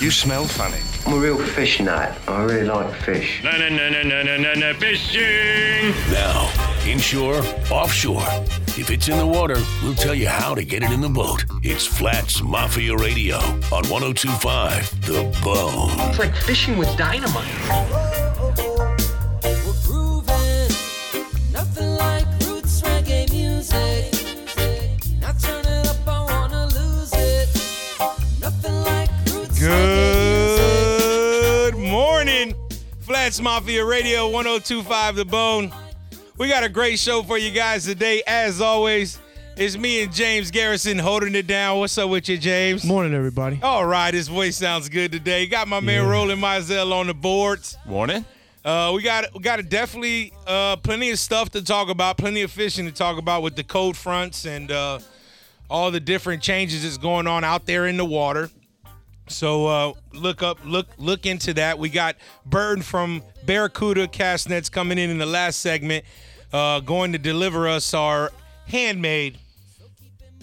You smell funny. I'm a real fish nut. I really like fish. Na na na na na na na na fishing. Now, inshore, offshore. If it's in the water, we'll tell you how to get it in the boat. It's Flats Mafia Radio on 1025 The Bone. It's like fishing with dynamite. Flats Mafia Radio 1025 The Bone. We got a great show for you guys today. As always, it's me and James Garrison holding it down. What's up with you, James? Morning, everybody. All right, his voice sounds good today. Got my man Yeah. Roland Mizell on the boards. Morning. Uh, we got we got definitely uh, plenty of stuff to talk about, plenty of fishing to talk about with the cold fronts and uh, all the different changes that's going on out there in the water. So uh, look up, look look into that. We got Bird from Barracuda Cast Nets coming in in the last segment, uh, going to deliver us our handmade,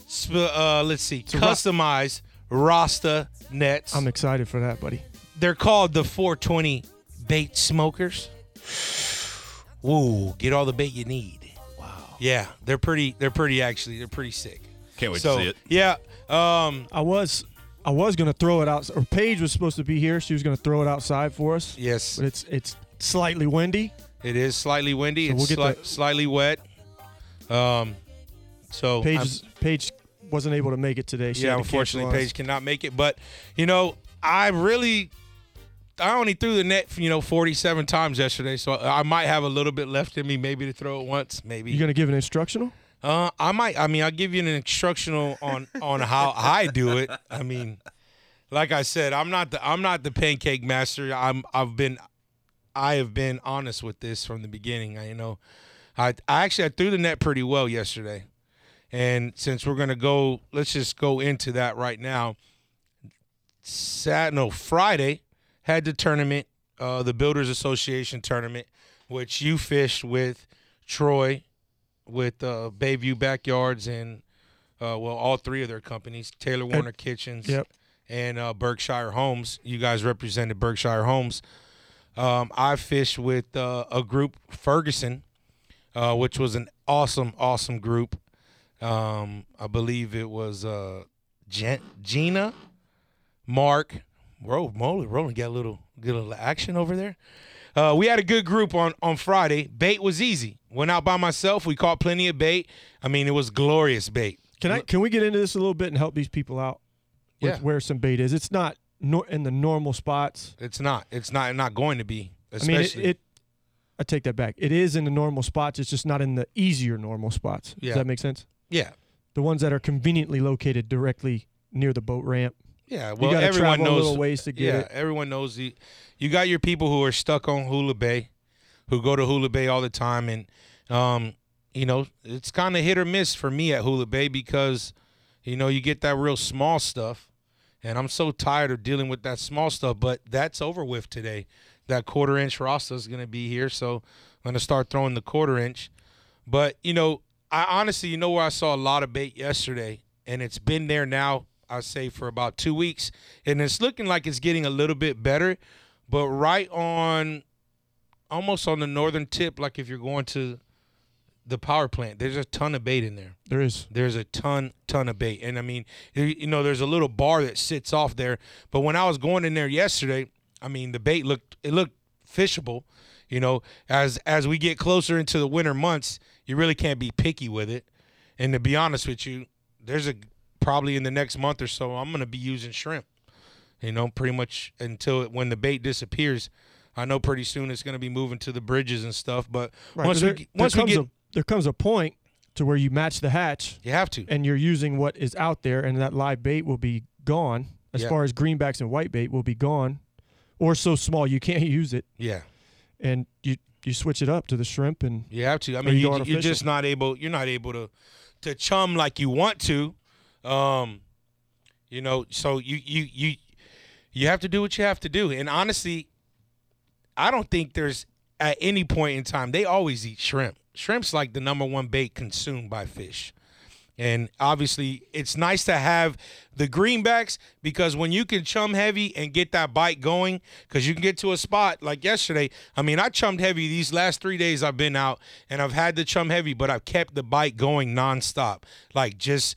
sp- uh, let's see, ro- customized Rasta nets. I'm excited for that, buddy. They're called the 420 bait smokers. Whoa, get all the bait you need. Wow. Yeah, they're pretty. They're pretty. Actually, they're pretty sick. Can't wait so to see it. yeah, um, I was I was gonna throw it out. Or Paige was supposed to be here. She was gonna throw it outside for us. yes, But it's it's slightly windy. it is slightly windy. So it's we'll sli- the- slightly wet. Um, so Paige is- Paige wasn't able to make it today. She yeah, to unfortunately. Paige cannot make it. But you know, I really, I only threw the net, you know, 47 times yesterday. So I might have a little bit left in me, maybe to throw it once, maybe. You gonna give an instructional? Uh, I might. I mean, I'll give you an instructional on on how I do it. I mean, like I said, I'm not the I'm not the pancake master. I'm I've been I have been honest with this from the beginning. I you know, I I actually I threw the net pretty well yesterday, and since we're gonna go, let's just go into that right now. Sat no Friday had the tournament, uh, the Builders Association tournament, which you fished with Troy with uh, Bayview Backyards and uh, well, all three of their companies, Taylor Warner Kitchens Yep. and uh, Berkshire Homes. You guys represented Berkshire Homes. Um, I fished with uh, a group, Ferguson, uh, which was an awesome, awesome group. Um, I believe it was uh, Gen- Gina, Mark, Ro- Moly, Roland got a little, get a little action over there. Uh, we had a good group on on Friday. Bait was easy. Went out by myself. We caught plenty of bait. I mean, it was glorious bait. Can I can we get into this a little bit and help these people out with Yeah. where some bait is? It's not nor- in the normal spots. It's not. It's not. Not going to be. I mean, it, it. I take that back. It is in the normal spots. It's just not in the easier normal spots. Yeah. Does that make sense? yeah. The ones that are conveniently located directly near the boat ramp. Yeah. You Well, gotta everyone travel a knows. little ways to get yeah. it. Everyone knows the. You got your people who are stuck on Hula Bay, who go to Hula Bay all the time, and um, you know, it's kind of hit or miss for me at Hula Bay because, you know, you get that real small stuff, and I'm so tired of dealing with that small stuff. But that's over with today. That quarter inch Rasta is going to be here, so I'm going to start throwing the quarter inch. But you know, I honestly, you know, where I saw a lot of bait yesterday, and it's been there now. I say for about two weeks, and it's looking like it's getting a little bit better. But right on, almost on the northern tip, like if you're going to the power plant, there's a ton of bait in there. There is. There's a ton, ton of bait, and I mean, you- know, there's a little bar that sits off there. But when I was going in there yesterday, I mean, the bait looked it looked fishable. You know, as as we get closer into the winter months, you really can't be picky with it. And to be honest with you, there's a probably in the next month or so, I'm gonna be using shrimp. You know, pretty much until it, when the bait disappears. I know pretty soon it's gonna be moving to the bridges and stuff. But Right. once but we there, there once we comes get, a there comes a point to where you match the hatch you have to. and you're using what is out there, and that live bait will be gone. As Yeah. far as greenbacks and white bait will be gone, or so small you can't use it, Yeah. and you you switch it up to the shrimp and You have to. I mean, you you're just not able. You're not able to to chum like you want to. Um, you know, so you you you you have to do what you have to do. And honestly, I don't think there's at any point in time they always eat shrimp. Shrimp's like the number one bait consumed by fish. And obviously, it's nice to have the greenbacks because when you can chum heavy and get that bite going, because you can get to a spot like yesterday. I mean, I chummed heavy these last three days I've been out and I've had the chum heavy, but I've kept the bite going nonstop. Like just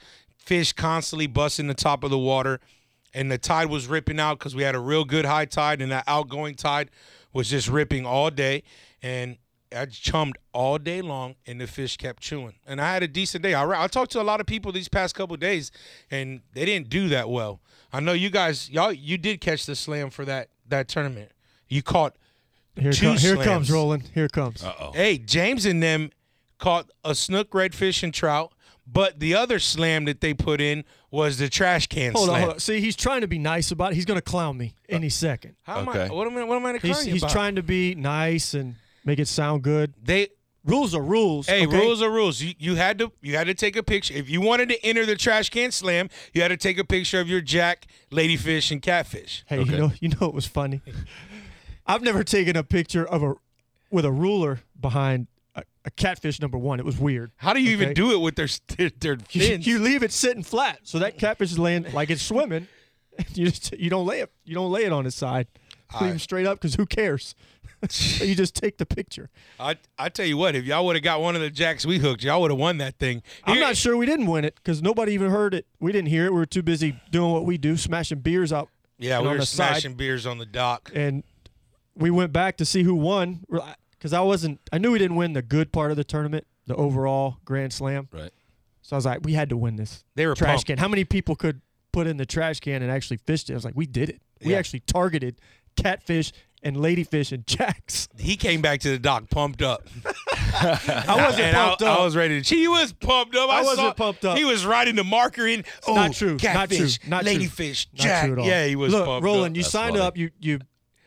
fish constantly busting the top of the water. And the tide was ripping out because we had a real good high tide, and that outgoing tide was just ripping all day. And I chummed all day long, and the fish kept chewing. And I had a decent day. I, I talked to a lot of people these past couple of days, and they didn't do that well. I know you guys, y'all, you did catch the slam for that that tournament. You caught. Here, Two com- here slams. comes Roland. Here comes. Hey, James and them caught a snook, redfish, and trout. But the other slam that they put in was the trash can Hold on, slam. hold on. See, he's trying to be nice about it. He's going to clown me any second. How am I? Okay. What am I? What am I He's, crying he's about? trying to be nice and make it sound good. They Rules are rules. Hey, okay? rules are rules. You, you had to you had to take a picture. If you wanted to enter the trash can slam, you had to take a picture of your jack, ladyfish, and catfish. Hey, Okay. you know, you know, it was funny. I've never taken a picture of a with a ruler behind a, catfish number one. It was weird. How do you even do it with their their, their You, fins? you leave it sitting flat, so that catfish is laying like it's swimming. You just you don't lay it you don't lay it on its side. Leave it straight up because who cares? you just take the picture. I I tell you what, if y'all would have got one of the jacks we hooked, y'all would have won that thing. I'm not sure we didn't win it because nobody even heard it. We didn't hear it. We were too busy doing what we do, smashing beers out. Yeah, we were the side. smashing beers on the dock. and we went back to see who won because I wasn't. I knew we didn't win the good part of the tournament, the overall Grand Slam. Right. So I was like, we had to win this. They were trash pumped. can. How many people could put in the trash can and actually fished it? I was like, we did it. We Yeah. actually targeted catfish and ladyfish and jacks. He came back to the dock pumped up. I wasn't and pumped I, up. I was ready to. He was pumped up. I I, wasn't saw- pumped up. He was riding the marker in. Oh, not true. Not true. Catfish, Not true. ladyfish, Not jack. true at all. Yeah, he was Look, pumped Roland, up. you That's signed funny. up. You you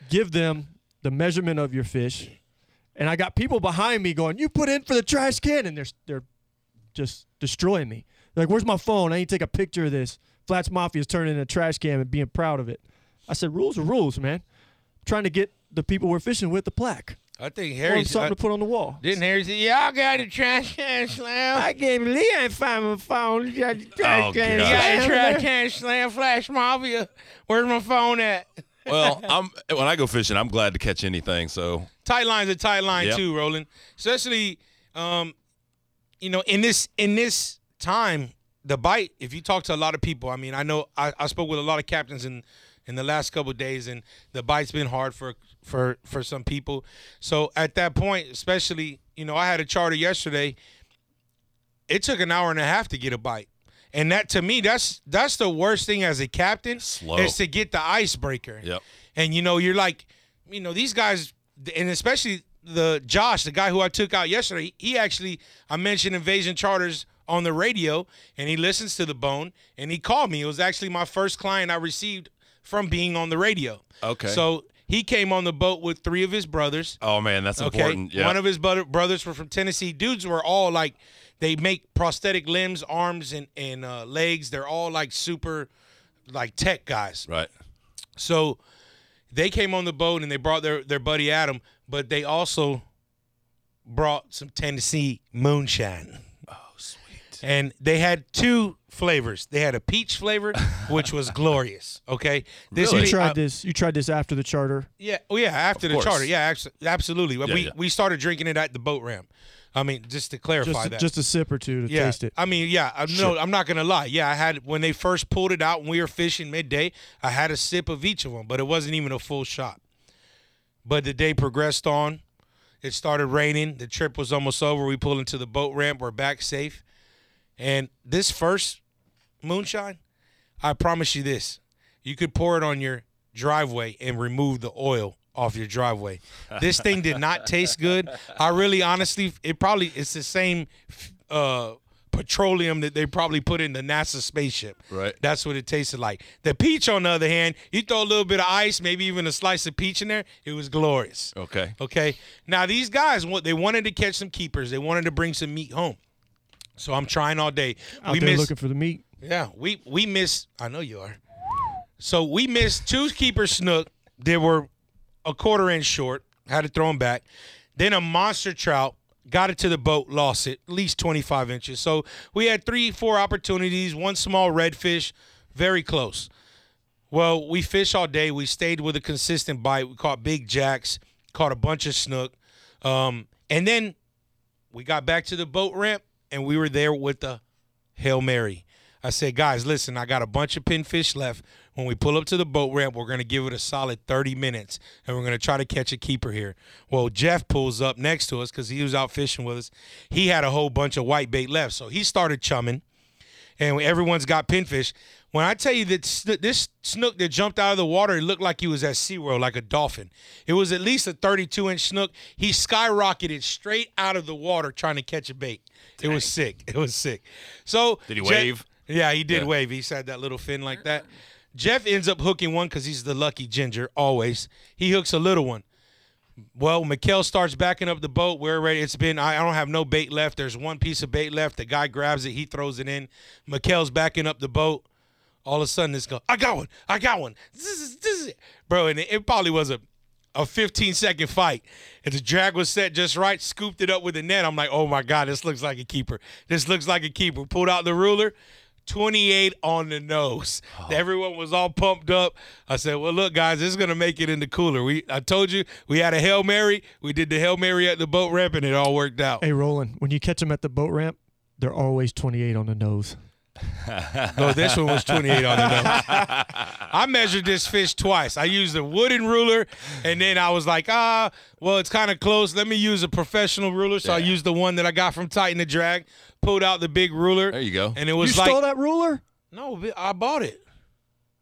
give them the measurement of your fish, and I got people behind me going, "You put in for the trash can," and they're they're just destroying me. They're like, "Where's my phone? I need to take a picture of this." Flats Mafia's turning in a trash can and being proud of it. I said, "Rules are rules, man." I'm trying to get the people we're fishing with the plaque. I think Or Harry something uh, to put on the wall. didn't Harry say, "Yeah, I got a trash can slam." I can't believe I ain't find my phone. You got the trash Oh, can You got slam a trash can slam, Flats Mafia. Where's my phone at? Well, I'm when I go fishing, I'm glad to catch anything. So Tight line's a tight line Yep. too, Roland. Especially, um, you know, in this in this time, the bite. If you talk to a lot of people, I mean, I know I, I spoke with a lot of captains in in the last couple of days, and the bite's been hard for for for some people. So at that point, especially, you know, I had a charter yesterday. It took an hour and a half to get a bite. And that to me, that's that's the worst thing as a captain Slow. is to get the icebreaker. Yep. And you know, you're like, you know, these guys, and especially the Josh, the guy who I took out yesterday. He actually, I mentioned Invasion Charters on the radio, and he listens to the Bone, and he called me. It was actually my first client I received from being on the radio. Okay. So he came on the boat with three of his brothers. oh man, that's Okay. important. Yeah. One of his brothers were from Tennessee. Dudes were all like, they make prosthetic limbs, arms, and and uh, legs. They're all like super, like tech guys. right. So they came on the boat and they brought their their buddy Adam, but they also brought some Tennessee moonshine. Oh, sweet. And they had two flavors. They had a peach flavor, which was glorious. Okay. This You tried I- this. You tried this after the charter. yeah, oh yeah, after the course. charter. Yeah, abs- absolutely. Yeah, we yeah. we started drinking it at the boat ramp. I mean, just to clarify Just, that. just a sip or two to yeah. taste it. I mean, yeah. I, No, I'm not gonna lie. Yeah, I had when they first pulled it out when we were fishing midday. I had a sip of each of them, but it wasn't even a full shot. But the day progressed on. It started raining. The trip was almost over. We pulled into the boat ramp. We're back safe. And this first moonshine, I promise you this: you could pour it on your driveway and remove the oil off your driveway. This thing did not taste good. I really, honestly, it probably it's the same uh, petroleum that they probably put in the NASA spaceship. Right. That's what it tasted like. The peach, on the other hand, you throw a little bit of ice, maybe even a slice of peach in there, it was glorious. Okay. Okay. Now these guys, what they wanted to catch some keepers. They wanted to bring some meat home. So I'm trying all day. Out we there missed looking for the meat. yeah, we we missed. I know you are. So we missed two keeper snook. They were a quarter inch short. Had to throw them back. Then a monster trout, got it to the boat, lost it, at least 25 inches. So we had three, four opportunities, one small redfish, very close. Well, we fished all day. We stayed with a consistent bite. We caught big jacks, caught a bunch of snook. Um, and then we got back to the boat ramp and we were there with the Hail Mary. I said, guys, listen, I got a bunch of pinfish left. When we pull up to the boat ramp, we're going to give it a solid 30 minutes and we're going to try to catch a keeper here. Well, Jeff pulls up next to us because he was out fishing with us. He had a whole bunch of white bait left. So he started chumming and everyone's got pinfish. When I tell you that this snook that jumped out of the water, it looked like he was at SeaWorld, like a dolphin. It was at least a 32 inch snook. He skyrocketed straight out of the water trying to catch a bait. It was sick. It was sick. So Did he Jeff- wave? Yeah, he did Yeah. wave. He had that little fin like that. Jeff ends up hooking one because he's the lucky ginger always. He hooks a little one. Well, Mikkel starts backing up the boat. We're ready. It's been, I don't have no bait left. There's one piece of bait left. The guy grabs it. He throws it in. Mikkel's backing up the boat. All of a sudden, this go, I got one. I got one. Zzz, zzz. Bro, and it, it probably was a, a 15 second fight. And the drag was set just right, scooped it up with the net. I'm like, oh my God, this looks like a keeper. This looks like a keeper. Pulled out the ruler. 28 on the nose. Oh. Everyone was all pumped up. I said, "Well, look, guys, this is gonna make it in the cooler." We, I told you, we had a hail mary. We did the hail mary at the boat ramp, and it all worked out. Hey, Roland, when you catch them at the boat ramp, they're always 28 on the nose. No, this one was 28 on the nose. I measured this fish twice. I used a wooden ruler, and then I was like, ah, well, it's kind of close. Let me use a professional ruler. So I Yeah. used the one that I got from Titan the Drag. Pulled out the big ruler. There you go. And it You was like, stole that ruler? no, I bought it.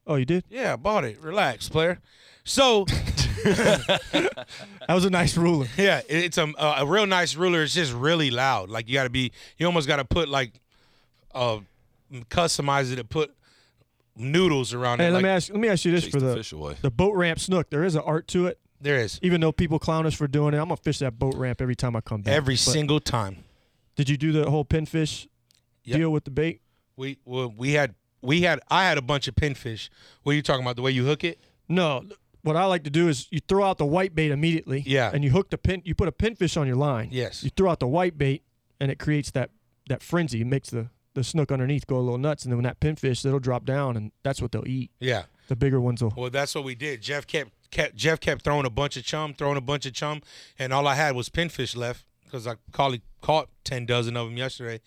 Oh, you did? Yeah, I bought it. Relax, player. So That was a nice ruler. yeah, it's a a real nice ruler. It's just really loud. Like you got to be, you almost got to put like, uh, customize it to put noodles around Hey, it. let Like, me ask. Let me ask you this for the the fish the boat ramp snook. There is an art to it. there is Even though people clown us for doing it, I'm gonna fish that boat ramp every time I come back. every But single time. Did you do the whole pinfish Yep. deal with the bait? We well, we had we had I had a bunch of pinfish. What are you talking about? The way you hook it? No. What I like to do is you throw out the white bait immediately. Yeah. And you hook the pin. You put a pinfish on your line. Yes. You throw out the white bait, and it creates that that frenzy. It makes the the snook underneath go a little nuts, and then when that pinfish, it'll drop down, and that's what they'll eat. Yeah. The bigger ones will. Well, that's what we did. Jeff kept, kept Jeff kept throwing a bunch of chum, throwing a bunch of chum, and all I had was pinfish left because I probably caught ten dozen of them yesterday,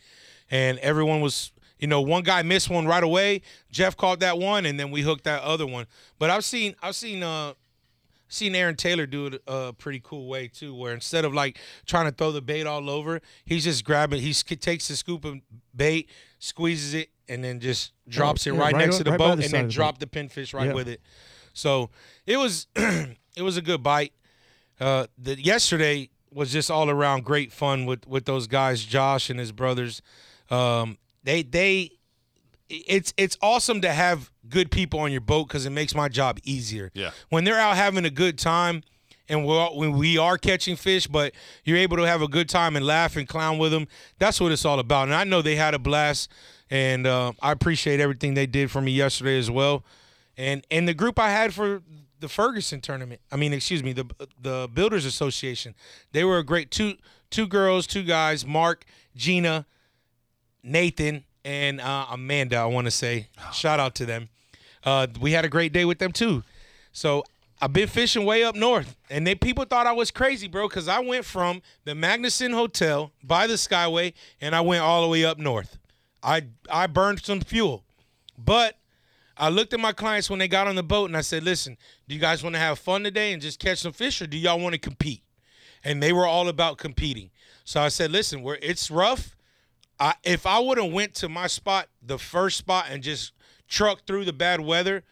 and everyone was. You know, one guy missed one right away. Jeff caught that one, and then we hooked that other one. But I've seen, I've seen, uh, seen Aaron Taylor do it a pretty cool way too, where instead of like trying to throw the bait all over, he's just grabbing. He takes the scoop of bait, squeezes it, and then just drops it yeah, right, right next on- to the right boat, the and then drop the pinfish right Yeah. with it. So it was it was a good bite. Uh, the yesterday was just all around great fun with with those guys, Josh and his brothers. Um, they they it's it's awesome to have good people on your boat because it makes my job easier. Yeah. When they're out having a good time, and we're, when we are catching fish, but you're able to have a good time and laugh and clown with them, that's what it's all about. And I know they had a blast, and uh, I appreciate everything they did for me yesterday as well. And and the group I had for the Ferguson tournament, I mean, excuse me, the the Builders Association, they were a great two two girls, two guys, Mark, Gina, Nathan and uh, Amanda. I want to say shout out to them. Uh, we had a great day with them too. So I've been fishing way up north, and they people thought I was crazy, bro, because I went from the Magnuson Hotel by the Skyway, and I went all the way up north. I I burned some fuel, but I looked at my clients when they got on the boat, and I said, "Listen, do you guys want to have fun today and just catch some fish, or do y'all want to compete?" And they were all about competing. So I said, "Listen, we're it's rough." I, if I would have went to my spot, the first spot, and just trucked through the bad weather,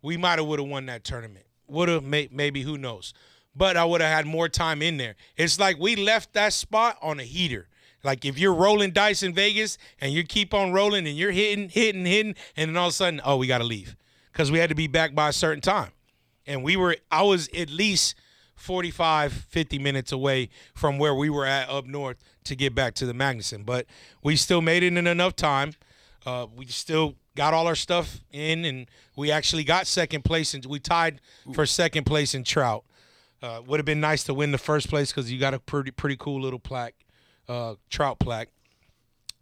we might have would have won that tournament. Would have may, maybe who knows, but I would have had more time in there. It's like we left that spot on a heater. Like if you're rolling dice in Vegas and you keep on rolling and you're hitting, hitting, hitting, and then all of a sudden, oh, we got to leave because we had to be back by a certain time, and we were. I was at least 45, 50 minutes away from where we were at up north to get back to the Magnuson. But we still made it in enough time. Uh, we still got all our stuff in, and we actually got second place, and we tied for second place in trout. Uh, would have been nice to win the first place because you got a pretty pretty cool little plaque. uh, trout plaque.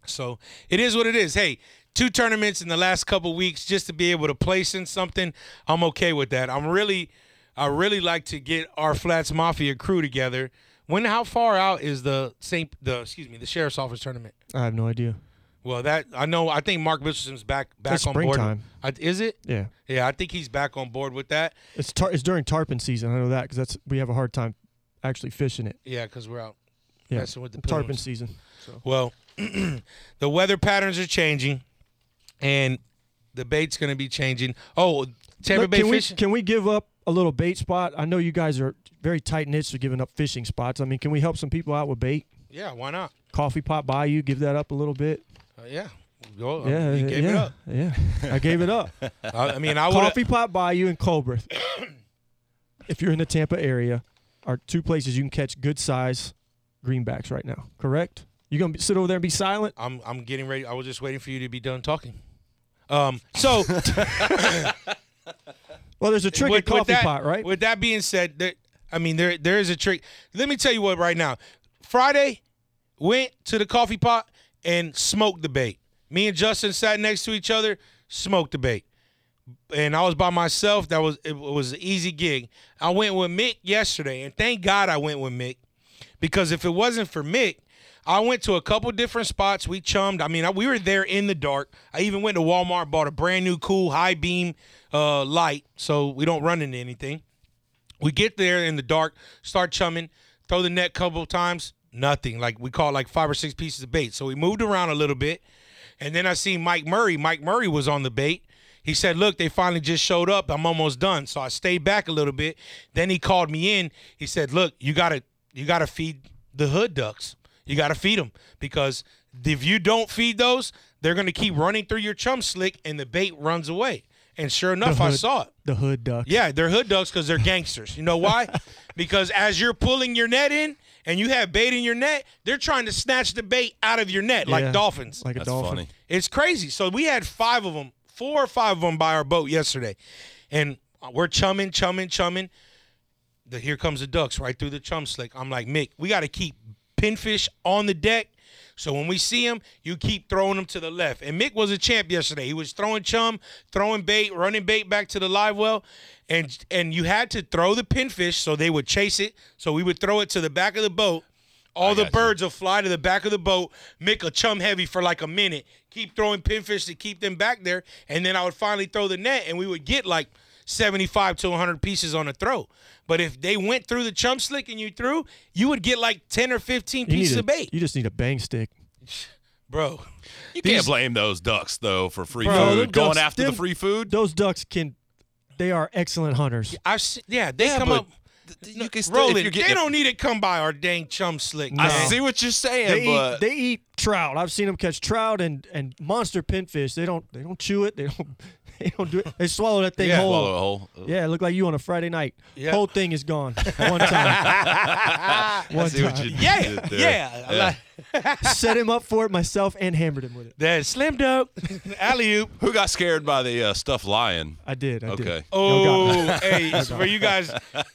So it is what it is. Hey, two tournaments in the last couple weeks just to be able to place in something, I'm okay with that. I'm really, I really like to get our Flats Mafia crew together. When, how far out is the Saint, the excuse me, the Sheriff's Office tournament? I have no idea. Well, that I know. I think Mark Mitchelson's back back It's on board. springtime. I, is it? Yeah, Yeah, I think he's back on board with that. it's tar- it's during tarpon season. I know that because that's we have a hard time actually fishing it. Yeah, because we're out Yeah, messing with the tarpon season. Well, the weather patterns are changing, and the bait's going to be changing. Oh, Tampa Look, Bay can we can we give up a little bait spot? I know you guys are very tight knit, so giving up fishing spots. I mean, can we help some people out with bait? yeah, why not? Coffee pot Bayou, give that up a little bit. Uh, yeah, Go, uh, Yeah, you gave yeah, it up. yeah. I gave it up. I, I mean, I would. Coffee pot Bayou and Colbert. if you're in the Tampa area, are two places you can catch good size greenbacks right now. Correct? You gonna be, sit over there and be silent? I'm I'm getting ready. I was just waiting for you to be done talking. Um, so Well, there's a trick with, coffee with that, pot, right? With that being said, I mean there there is a trick. Let me tell you what. Right now, Friday went to the coffee pot and smoked the bait. Me and Justin sat next to each other, smoked the bait, and I was by myself. That was it was an easy gig. I went with Mick yesterday, and thank God I went with Mick because if it wasn't for Mick. I went to a couple different spots. We chummed. I mean, I, we were there in the dark. I even went to Walmart, bought a brand new cool high beam uh, light, so we don't run into anything. We get there in the dark, start chumming, throw the net a couple of times, nothing. Like we caught like five or six pieces of bait. So we moved around a little bit, and then I see Mike Murray. Mike Murray was on the bait. He said, "Look, they finally just showed up. I'm almost done." So I stayed back a little bit. Then he called me in. He said, "Look, you gotta you gotta feed the hood ducks. You gotta feed them because if you don't feed those, they're gonna keep running through your chum slick, and the bait runs away." And sure enough, I saw it. the hood ducks. Yeah, they're hood ducks because they're gangsters. You know why? because as you're pulling your net in and you have bait in your net, they're trying to snatch the bait out of your net like Yeah, dolphins. Like a That's dolphin. funny. It's crazy. So we had five of them, four or five of them by our boat yesterday, and we're chumming, chumming, chumming. The here comes the ducks right through the chum slick. I'm like Mick, we got to keep pinfish on the deck. So when we see them, you keep throwing them to the left. And Mick was a champ yesterday. He was throwing chum, throwing bait, running bait back to the live well, and and you had to throw the pinfish so they would chase it. So we would throw it to the back of the boat. All the got you. birds will fly to the back of the boat, make a chum heavy for like a minute, keep throwing pinfish to keep them back there, and then I would finally throw the net, and we would get like 75 to 100 pieces on a throw. But if they went through the chum slick and you threw, you would get like 10 or 15 You, pieces a, of bait, you just need a bang stick. bro. You These- can't blame those ducks though for free Bro, food. Going ducks- after the free food. Those ducks can. They are excellent hunters. I've se- yeah, they Yeah, come but up. th- you can still- Roland, if you're they don't need to come by our dang chum slick. I see what you're saying, They but eat, they eat trout. I've seen them catch trout and, and monster pinfish. They don't they don't chew it. They don't they don't do it. They swallow that thing Yeah. whole. swallow a whole. Yeah, it looked like you on a Friday night. Yeah. Whole thing is gone. One time. One time. you Yeah, yeah. Set him up for it myself and hammered him with it. That slim dunk, alley oop. Who got scared by the uh, stuffed lion? I did. I did. Okay. Oh, hey, so for you guys,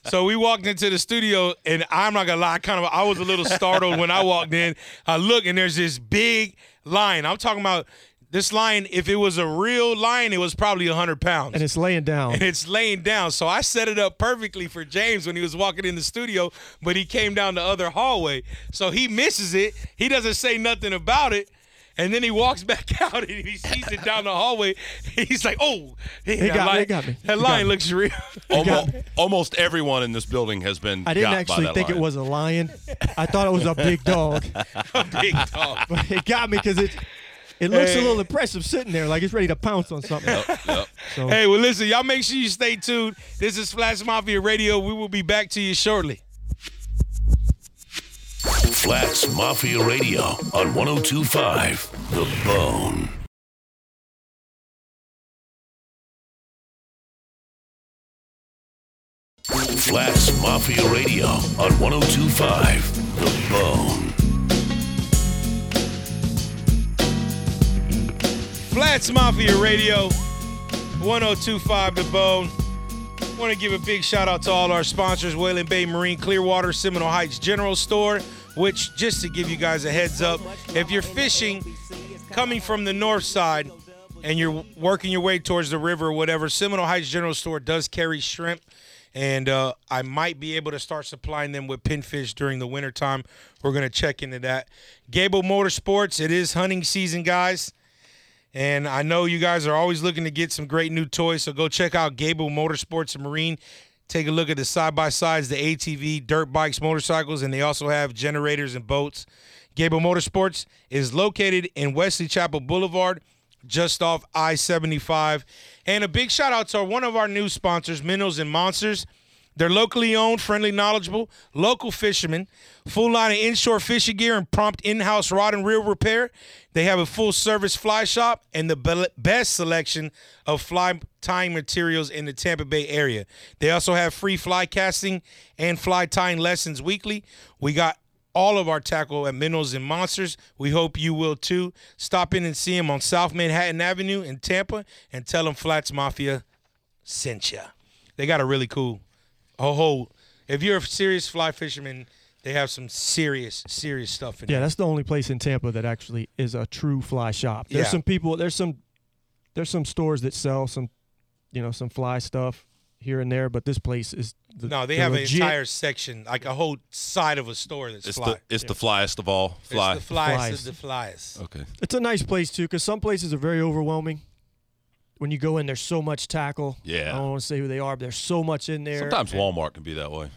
so we walked into the studio, and I'm not gonna lie, kind of, I was a little startled when I walked in. I look, and there's this big lion. I'm talking about this lion. If it was a real lion, it was probably hundred pounds. And it's laying down. and it's laying down. So I set it up perfectly for James when he was walking in the studio, but he came down the other hallway. So he misses it. He doesn't say nothing about it. And then he walks back out and he sees it down the hallway. He's like, "Oh, hey, He that got me, lion, got me, That he got lion looks real." Almost, almost everyone in this building has been. I didn't got by actually that think it was a lion. I thought it was a big dog. A big dog. But it got me because it it looks Hey. a little impressive sitting there, like it's ready to pounce on something. Yep. So Hey, well, listen, y'all make sure you stay tuned. This is Flats Mafia Radio. We will be back to you shortly. Flats Mafia Radio on 1025 The Bone. Flats Mafia Radio on 1025 The Bone. Flats Mafia Radio, 1025 The Bone. Want to give a big shout out to all our sponsors Whalen Bay Marine, Clearwater, Seminole Heights General Store, which just to give you guys a heads up, if you're fishing coming from the north side and you're working your way towards the river or whatever, Seminole Heights General Store does carry shrimp. And uh, I might be able to start supplying them with pinfish during the wintertime. We're going to check into that. Gable Motorsports, it is hunting season, guys. And I know you guys are always looking to get some great new toys, so go check out Gable Motorsports and Marine. Take a look at the side by sides, the ATV, dirt bikes, motorcycles, and they also have generators and boats. Gable Motorsports is located in Wesley Chapel Boulevard, just off I 75. And a big shout out to one of our new sponsors, Minnows and Monsters. They're locally owned, friendly, knowledgeable, local fishermen, full line of inshore fishing gear and prompt in-house rod and reel repair. They have a full-service fly shop and the best selection of fly tying materials in the Tampa Bay area. They also have free fly casting and fly tying lessons weekly. We got all of our tackle at Minnows and Monsters. We hope you will too. Stop in and see them on South Manhattan Avenue in Tampa and tell them Flats Mafia sent ya. They got a really cool a whole. If you're a serious fly fisherman, they have some serious, serious stuff in Yeah, there. Yeah, that's the only place in Tampa that actually is a true fly shop. There's Yeah. some people. There's some. There's some stores that sell some, you know, some fly stuff here and there, but this place is. The, No, they the have legit- an entire section, like a whole side of a store that's It's fly. the it's the flyest of all. Fly. It's the flyest Flies. of the flies. okay. It's a nice place too, because some places are very overwhelming. When you go in, there's so much tackle. Yeah. I don't want to say who they are, but there's so much in there. Sometimes Walmart can be that way.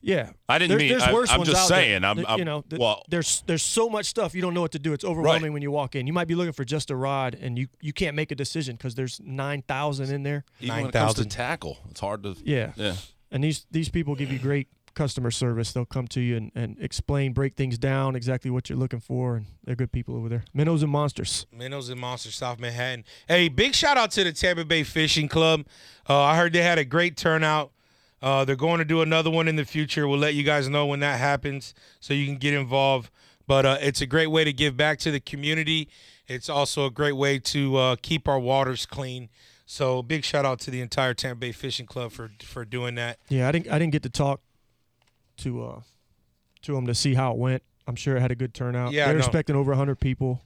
Yeah, I didn't There- mean- There's I- worse I'm ones just out there. saying, I'm- I'm- you know, th- well- there's there's so much stuff you don't know what to do. It's overwhelming when you walk in. You might be looking for just a rod, and you you can't make a decision because there's nine thousand in there. Even when it comes to 9,000. tackle, it's hard to. Yeah. Yeah. And these these people give you great customer service. They'll come to you and, and explain, break things down, exactly what you're looking for, and they're good people over there. Minnows and monsters. Minnows and Monsters, South Manhattan. Hey, big shout out to the Tampa Bay Fishing Club. Uh, I heard they had a great turnout. Uh, they're going to do another one in the future. We'll let you guys know when that happens so you can get involved. But uh, it's a great way to give back to the community. It's also a great way to uh, keep our waters clean. So big shout out to the entire Tampa Bay Fishing Club for for doing that. Yeah, I didn't I didn't get to talk to uh to them to see how it went. I'm sure it had a good turnout. Yeah, they're know. expecting over 100 people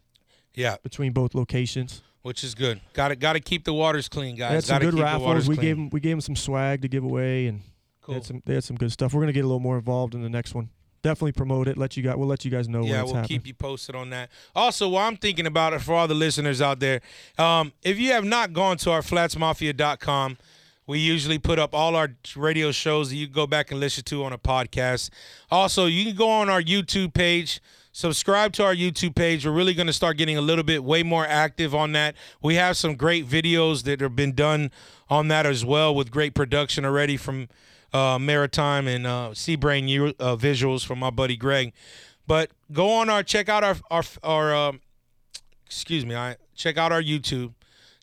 Yeah, between both locations. which is good. Got to got to keep the waters clean, guys. had some good keep the raffles. waters We clean. gave them we gave them some swag to give away, and they Cool. had some they had some good stuff. We're gonna get a little more involved in the next one. Definitely promote it. Let you guys we'll let you guys know when Yeah, we'll happening. keep you posted on that. Also, while I'm thinking about it for all the listeners out there, um, if you have not gone to our flatsmafia.com, we usually put up all our radio shows that you can go back and listen to on a podcast. Also, you can go on our YouTube page. Subscribe to our YouTube page. We're really going to start getting a little bit way more active on that. We have some great videos that have been done on that as well with great production already from uh, Maritime and uh, Seabrain uh, visuals from my buddy Greg. But go on our check out our our our um, excuse me, I check out our YouTube,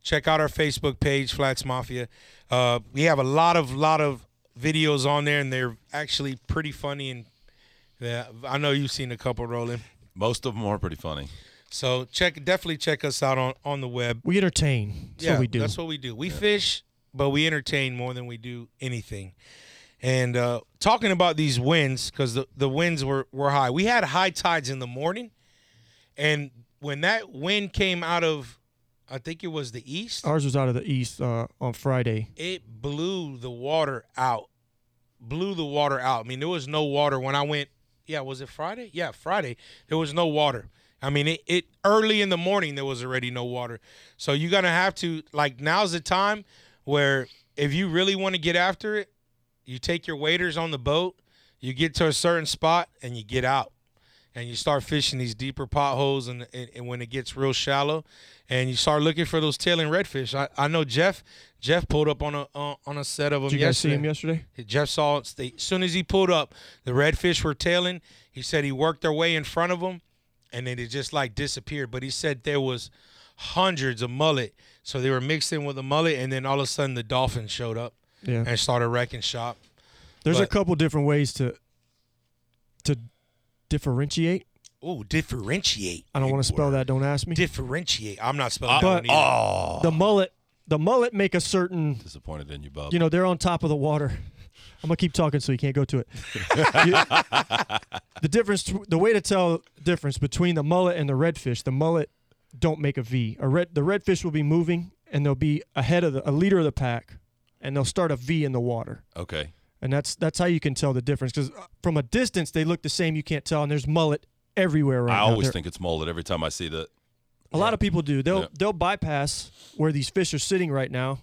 check out our Facebook page, Flats Mafia. Uh, we have a lot of lot of videos on there, and they're actually pretty funny. And yeah, I know you've seen a couple rolling. Most of them are pretty funny. So check definitely check us out on on the web. we entertain. That's yeah, what we do. That's what we do. We fish, but we entertain more than we do anything. And uh, talking about these winds, because the, the winds were, were high. We had high tides in the morning. And when that wind came out of, I think it was the east, Ours was out of the east uh, on Friday. it blew the water out. Blew the water out. I mean, there was no water when I went. Yeah, was it Friday? Yeah, Friday. There was no water. I mean, it, it early in the morning there was already no water. So you're gonna have to like now's the time where if you really want to get after it, you take your waders on the boat, you get to a certain spot, and you get out, and you start fishing these deeper potholes, and, and, and when it gets real shallow, and you start looking for those tailing redfish. I, I know Jeff Jeff pulled up on a on on a set of them Did you guys see yesterday. him yesterday? Jeff saw as soon as he pulled up, the redfish were tailing. He said he worked their way in front of them, and then it just like disappeared. But he said there was hundreds of mullet, so they were mixed in with the mullet, and then all of a sudden the dolphins showed up Yeah. and started wrecking shop. There's a couple different ways to differentiate. Oh, differentiate. I don't want to spell that. Don't ask me. Differentiate. I'm not spelling Uh, that but- one either. Oh, the mullet, the mullet make a certain. disappointed in you, Bob. You know, they're on top of the water. I'm gonna keep talking so you can't go to it. You- the difference, the way to tell difference between the mullet and the redfish, the mullet don't make a V. A red, the redfish will be moving and they'll be ahead of the, a leader of the pack, and they'll start a V in the water. Okay. And that's that's how you can tell the difference because uh, from a distance they look the same. You can't tell, and there's mullet everywhere right I now. always They're- think it's mullet every time I see that. a lot of people do. They'll Yeah. they'll bypass where these fish are sitting right now,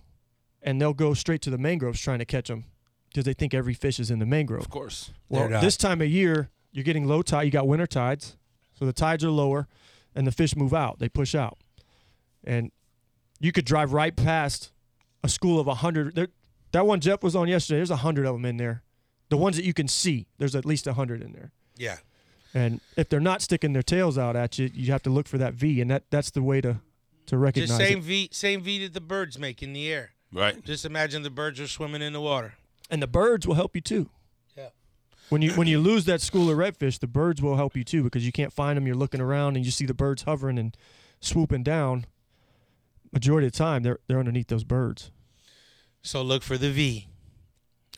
and they'll go straight to the mangroves trying to catch them because they think every fish is in the mangrove. Of course. Well, They're not. this time of year you're getting low tide. You got winter tides, so the tides are lower, and the fish move out. They push out, and you could drive right past a school of a hundred. There, that one Jeff was on yesterday. There's a hundred of them in there. The ones that you can see, there's at least a hundred in there. Yeah. And if they're not sticking their tails out at you, you have to look for that V, and that that's the way to to recognize Just same it. V, same V that the birds make in the air. Right. Just imagine the birds are swimming in the water. And the birds will help you too. Yeah. When you when you lose that school of redfish, the birds will help you too because you can't find them. You're looking around and you see the birds hovering and swooping down. Majority of the time, they're they're underneath those birds. So look for the V,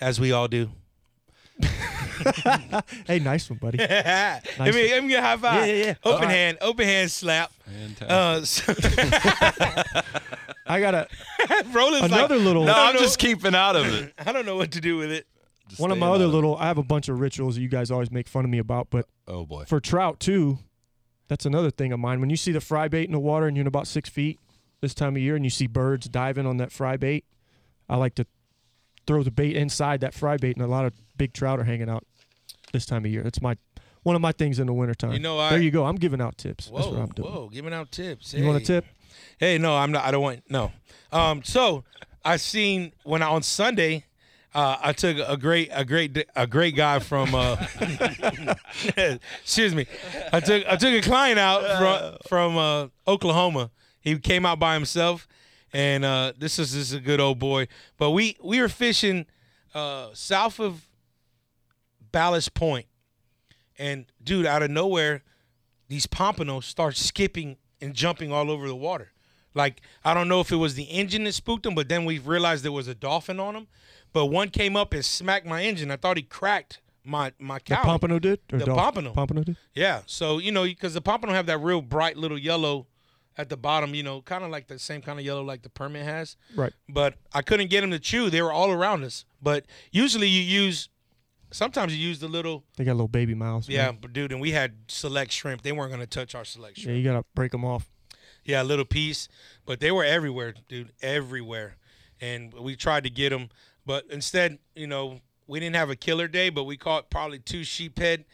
as we all do. Hey, nice one, buddy. I mean, let me get a high five. Yeah, yeah, yeah. Open All right. hand, open hand slap. Fantastic. Uh, so, I got a Roland's Another like, little- no, I don't I'm just keeping out of it. I don't know what to do with it. Just one of my other out of it. little. I have a bunch of rituals that you guys always make fun of me about, but Oh boy. for trout too, that's another thing of mine. When you see the fry bait in the water and you're in about six feet this time of year, and you see birds diving on that fry bait, I like to throw the bait inside that fry bait, and a lot of big trout are hanging out this time of year. That's my one of my things in the wintertime. You know, I- there you go. I'm giving out tips. That's what Whoa, I'm doing. whoa, giving out tips. You want a Hey. tip? Hey, no, I'm not. I don't want no. Um, so I seen when I on Sunday, uh, I took a great, a great, a great guy from. Uh, excuse me, I took I took a client out from from uh, Oklahoma. He came out by himself, and uh, this is this is a good old boy. But we we were fishing uh, south of Ballast Point, and dude, out of nowhere, these pompanos start skipping and jumping all over the water. Like I don't know if it was the engine that spooked them, but then we realized there was a dolphin on them. But one came up and smacked my engine. I thought he cracked my my The pompano did? The dolphin? pompano. Pompano did? Yeah. So you know, because the pompano have that real bright little yellow at the bottom. You know, kind of like the same kind of yellow like the permit has. Right. But I couldn't get them to chew. They were all around us. But usually you use. Sometimes you use the little. They got little baby mouths. Yeah, man. but dude, and we had select shrimp. They weren't gonna touch our select shrimp. Yeah, you gotta break them off. Yeah, a little piece, but they were everywhere, dude, everywhere. And we tried to get them, but instead, you know, we didn't have a killer day, but we caught probably two sheephead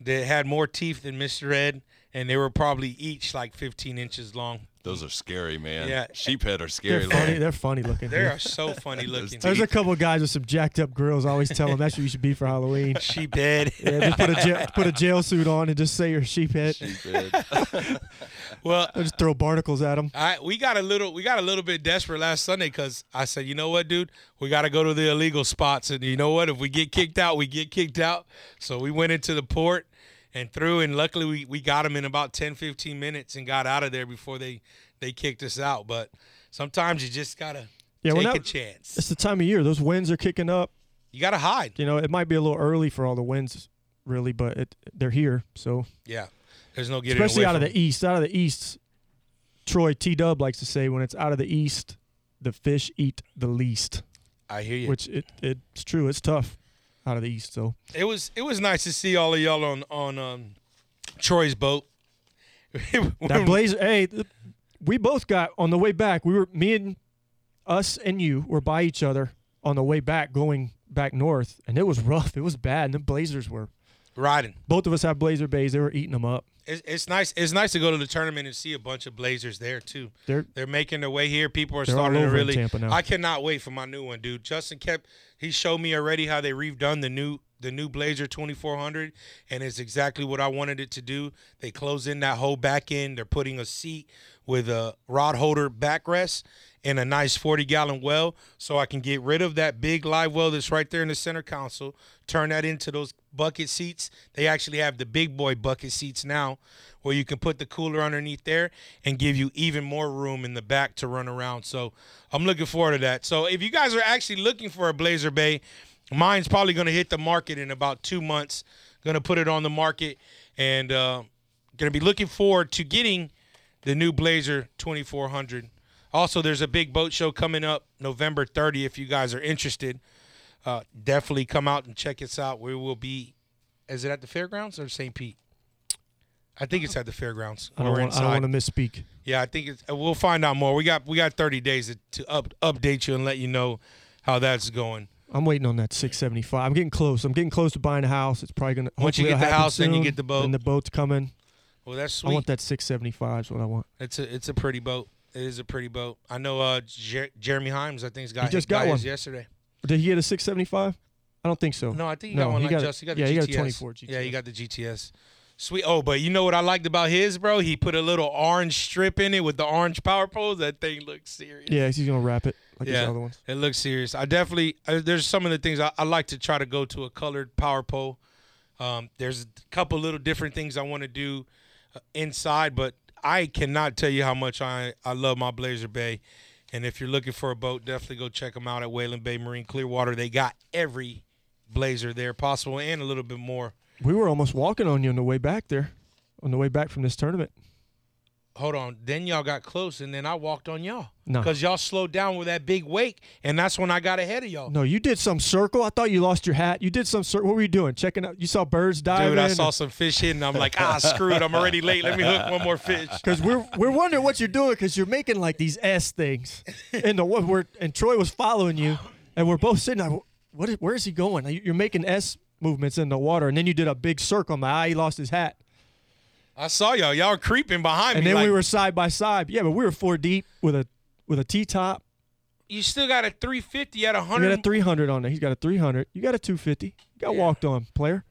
that had more teeth than Mr. Ed, and they were probably each like 15 inches long. Those are scary, man. Yeah. Sheephead are scary. They're scary. funny. They're funny looking. they are so funny looking. There's a couple of guys with some jacked up grills. I always tell them that's what you should be for Halloween. sheephead. Yeah, just put a jail, put a jail suit on and just say you're a sheephead. Sheephead. well, I just throw barnacles at them. I we got a little we got a little bit desperate last Sunday because I said, you know what, dude, we got to go to the illegal spots, and you know what, if we get kicked out, we get kicked out. So we went into the port and through, and luckily we we got them in about 10, 15 minutes and got out of there before they they kicked us out. But sometimes you just gotta Yeah, we're take a chance. It's the time of year. Those winds are kicking up. You gotta hide. You know, it might be a little early for all the winds, really, but it, they're here. So Yeah, there's no getting especially out of the east. Out of the east, Troy T Dub likes to say, when it's out of the east, the fish eat the least. I hear you. Which it, it's true. It's tough out of the east. So It was it was nice to see all of y'all on on um, Troy's boat. that blazer. Hey, we both got on the way back. We were me and us and you were by each other on the way back, going back north, and it was rough. It was bad. And the blazers were. riding. Both of us had blazer bays. They were eating them up. It's, it's nice. It's nice to go to the tournament and see a bunch of Blazers there too. They're They're making their way here. People are starting to really. Tampa now. I cannot wait for my new one, dude. Justin kept. He showed me already how they redone the new the new Blazer 2400, and it's exactly what I wanted it to do. They close in that whole back end. They're putting a seat with a rod holder backrest and a nice 40 gallon well, so I can get rid of that big live well that's right there in the center console. Turn that into those bucket seats. They actually have the big boy bucket seats now, where you can put the cooler underneath there and give you even more room in the back to run around. So I'm looking forward to that. So if you guys are actually looking for a Blazer Bay, mine's probably going to hit the market in about two months. Going to put it on the market and uh, going to be looking forward to getting the new Blazer 2400. Also, there's a big boat show coming up November 30. If you guys are interested, uh, definitely come out and check us out. We will be. Is it at the fairgrounds or St. Pete? I think it's at the fairgrounds. I don't, want, I don't want to misspeak. Yeah, I think it's, uh, we'll find out more. We got we got 30 days to, to up, update you and let you know how that's going. I'm waiting on that 675. I'm getting close. I'm getting close to buying a house. It's probably gonna. Once you get the house, then you get the boat. And the boat's coming. Well, that's sweet. I want that 675. Is what I want. It's a it's a pretty boat. It is a pretty boat. I know uh, Jer- Jeremy Himes. I think he's got He just got, got his one. yesterday. Did he get a 675? I don't think so. No, I think he No, got one he like got just. He got yeah, the he got a GTS. Yeah, he got the GTS. Sweet. Oh, but you know what I liked about his, bro? He put a little orange strip in it with the orange power poles. That thing looks serious. Yeah, he's gonna wrap it like yeah, his other ones. it looks serious. I definitely uh, there's some of the things I, I like to try to go to a colored power pole. Um, there's a couple little different things I want to do uh, inside, but I cannot tell you how much I I love my Blazer Bay. And if you're looking for a boat, definitely go check them out at Wayland Bay Marine Clearwater. They got every Blazer there possible and a little bit more. We were almost walking on you on the way back there, on the way back from this tournament. Hold on. Then y'all got close, and then I walked on y'all. No. Because y'all slowed down with that big wake, and that's when I got ahead of y'all. No, you did some circle. I thought you lost your hat. You did some circle. What were you doing? Checking out. You saw birds diving. Dude, I saw some fish hitting. I'm like, ah, screw it. I'm already late. Let me hook one more fish. Because we're we're wondering what you're doing because you're making like these S things, and the one we're and Troy was following you, and we're both sitting there. What? Is, where is he going? You're making S movements in the water, and then you did a big circle. I'm like, ah, he lost his hat. I saw y'all. Y'all were creeping behind And me. And then like, we were side by side. Yeah, but we were four deep with a with a T top. You still got a 350 at You got a 300 on there. He's got a 300. You got a 250. You got walked on, player.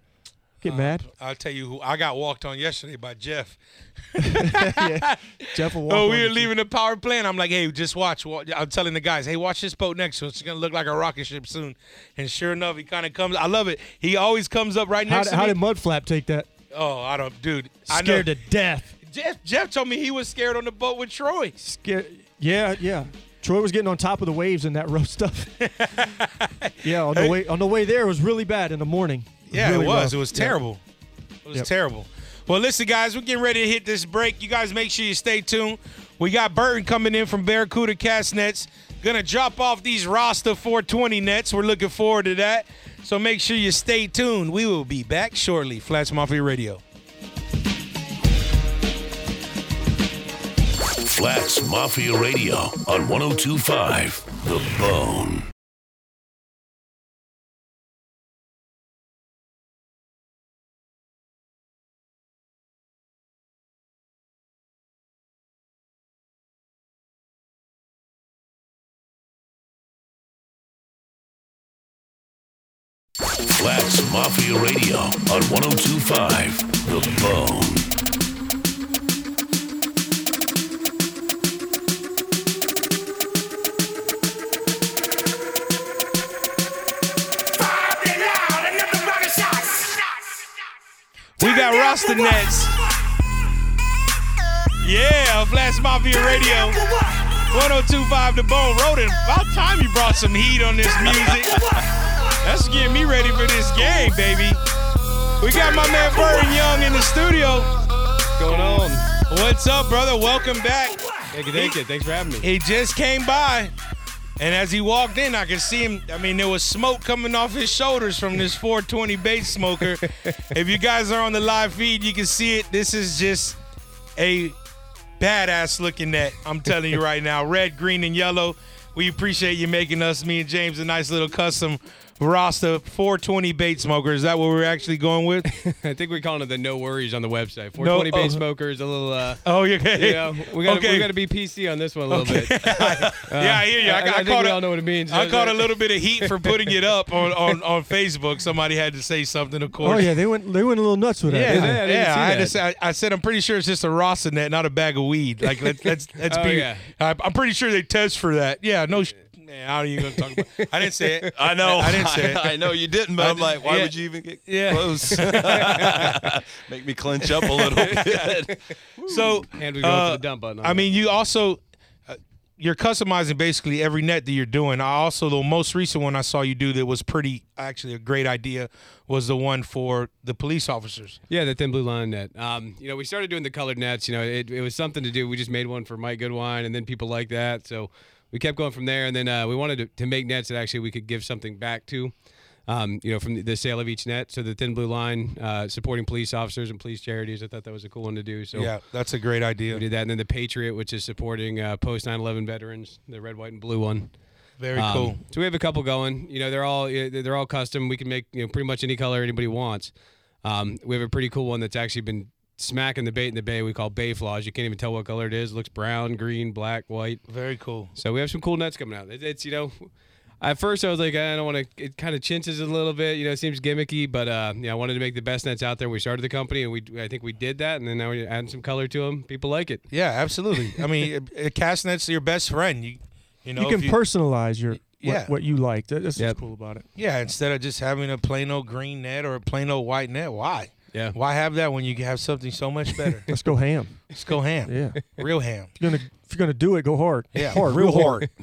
Get uh, mad. I'll tell you who I got walked on yesterday by Jeff. yeah. Jeff will walk Oh, we were leaving the power plant. I'm like, hey, just watch. I'm telling the guys, hey, watch this boat next to us. It's gonna look like a rocket ship soon. And sure enough, he kind of comes. I love it. He always comes up right How, next did- to how me. did Mudflap take that? Oh, I don't, dude. Scared to death. Jeff, Jeff told me he was scared on the boat with Troy. Scared. Yeah, yeah. Troy was getting on top of the waves in that rough stuff. yeah, on the way on the way there it was really bad in the morning. Yeah, really it was. rough. It was Yeah. terrible. It was Yep. terrible. Well, listen, guys, we're getting ready to hit this break. You guys make sure you stay tuned. We got Burton coming in from Barracuda Cast Nets. Gonna drop off these Rasta 420 nets. We're looking forward to that. So make sure you stay tuned. We will be back shortly. Flats Mafia Radio. Flats Mafia Radio on 1025 The Bone. Mafia Radio on 1025 The Bone. We got Rasta Nets. Yeah, Flats Mafia Radio. 1025 The Bone. Rodin, about time you brought some heat on this music. That's getting me ready for this game, baby. We got my man Burton Young in the studio. going on? What's up, brother? Welcome back. Thank you, thank you. Thanks for having me. He just came by, and as he walked in, I could see him. I mean, there was smoke coming off his shoulders from this 420 bait smoker. if you guys are on the live feed, you can see it. This is just a badass looking net. I'm telling you right now, red, green, and yellow. We appreciate you making us, me and James, a nice little custom Rasta 420 bait smoker. Is that what we're actually going with? I think we're calling it the no worries on the website. 420 No- bait oh. smokers, a little. Uh, Oh, you okay? yeah, we got Okay. we got to be PC on this one a little bit. yeah, I hear you. I, I, I I think caught we a- all know what it means. I caught a little bit of heat for putting it up on, on, on Facebook. Somebody had to say something, of course. Oh yeah, they went they went a little nuts with that. Yeah, didn't they- they? I didn't yeah, see I had to say. I, I said I'm pretty sure it's just a Rasta net, not a bag of weed. Like let, let's let's Oh, be. yeah. I, I'm pretty sure they test for that. Yeah, no. Sh- man, I don't even gonna talk about. I didn't say it. I know. I didn't say it. I, know you didn't, but I I'm like, why yeah. would you even get Yeah. close? Make me clench up a little bit. So And we go uh, for the dump button. I mean, you also. Uh, you're customizing basically every net that you're doing. I also the most recent one I saw you do that was pretty actually a great idea was the one for the police officers. Yeah, the thin blue line net. Um, you know, we started doing the colored nets. You know, it, it was something to do. We just made one for Mike Goodwine, and then people like that, so we kept going from there. And then uh, we wanted to, to make nets that actually we could give something back to. Um, you know, from the, the sale of each net. So the thin blue line, uh, supporting police officers and police charities. I thought that was a cool one to do. So yeah, that's a great idea. we did that. And then the Patriot, which is supporting uh, post 9/11 veterans, the red, white, and blue one. Very Um, cool. So we have a couple going. You know, they're all they're all custom. We can make you know pretty much any color anybody wants. Um, we have a pretty cool one that's actually been smacking the bait in the bay. We call bay flaws. You can't even tell what color it is. It looks brown, green, black, white. Very cool. So we have some cool nets coming out. It, it's you know, at first I was like I don't want to. It kind of chinches a little bit. You know, it seems gimmicky, but uh, yeah, I wanted to make the best nets out there. We started the company, and we I think we did that, and then now we're adding some color to them. People like it. Yeah, absolutely. I mean, a, a cast net's your best friend. You you know you can if personalize your what, Yeah. what you like. That's Yep. what's cool about it. Yeah, instead of just having a plain old green net or a plain old white net, why? Yeah. Why have that when you have something so much better? Let's go ham. Let's go ham. Yeah. Real ham. you're gonna if you're gonna do it, go hard. Yeah, hard, real real hard.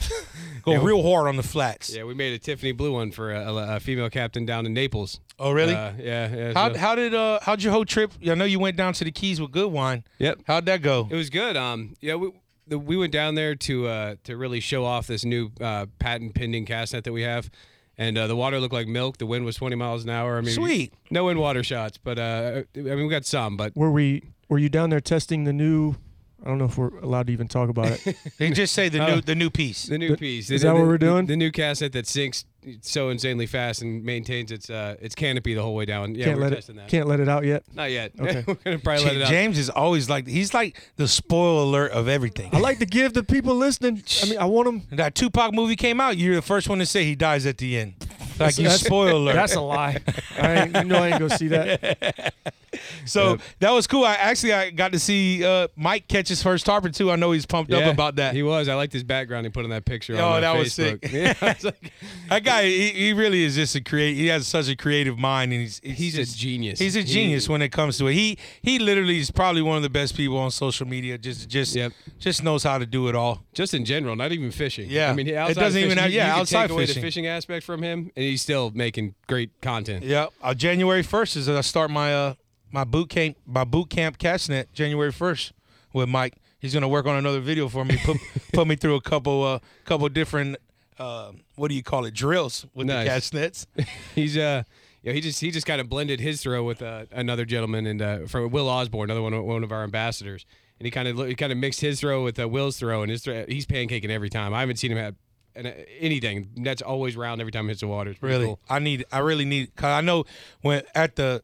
Go real hard on the flats. Yeah, we made a Tiffany blue one for a, a, a female captain down in Naples. Oh, really? Uh, yeah, yeah. how, so- how did uh how'd your whole trip? I know you went down to the Keys with Goodwine. Yep. How'd that go? It was good. Um, yeah, we the, we went down there to uh to really show off this new uh, patent pending cast net that we have, and uh, the water looked like milk. The wind was 20 miles an hour. I mean, Sweet. No wind water shots, but uh, I mean we got some, but Were we were you down there testing the new I don't know if we're allowed to even talk about it. They just say the Uh, new the new piece. the new piece. is the, that what we're doing? The, the new cast net that sinks so insanely fast and maintains its uh its canopy the whole way down. Yeah, can't we're let testing it that. can't let it out yet. Not yet. Okay. we're gonna probably let it out. James is always like he's like the spoil alert of everything. I like to give the people listening. I mean, I want them. that Tupac movie came out. You're the first one to say he dies at the end. Like you That's- spoil alert. That's a lie. I ain't, you know I ain't gonna see that. So that was cool. I actually I got to see uh, Mike catch his first tarpon too. I know he's pumped Yeah, up about that. He was. I liked his background he put on that picture. Oh, uh, that was sick. Yeah, was like, that guy, he, he really is just a create. He has such a creative mind, and he's he's, He's a just- genius. He's a He- genius when it comes to it. He he literally is probably one of the best people on social media. Just just Yep. just knows how to do it all. just in general, not even fishing. Yeah. I mean, It doesn't of even have- yeah, outside take away fishing. the fishing aspect from him, and he's still making great content. Yeah. Uh, January first is I start my uh my boot camp my boot camp cast net January first with Mike. He's gonna work on another video for me. Put put me through a couple uh couple different uh, what do you call it drills with Nice. the cast nets. He's uh, yeah, he just he just kind of blended his throw with uh, another gentleman and uh, from Will Osborne, another one one of our ambassadors, and he kind of he kind of mixed his throw with uh, Will's throw, and his throw, he's pancaking every time. I haven't seen him have an, anything that's always round every time it hits the water. It's Really, cool. I need. I really need. Cause I know when at the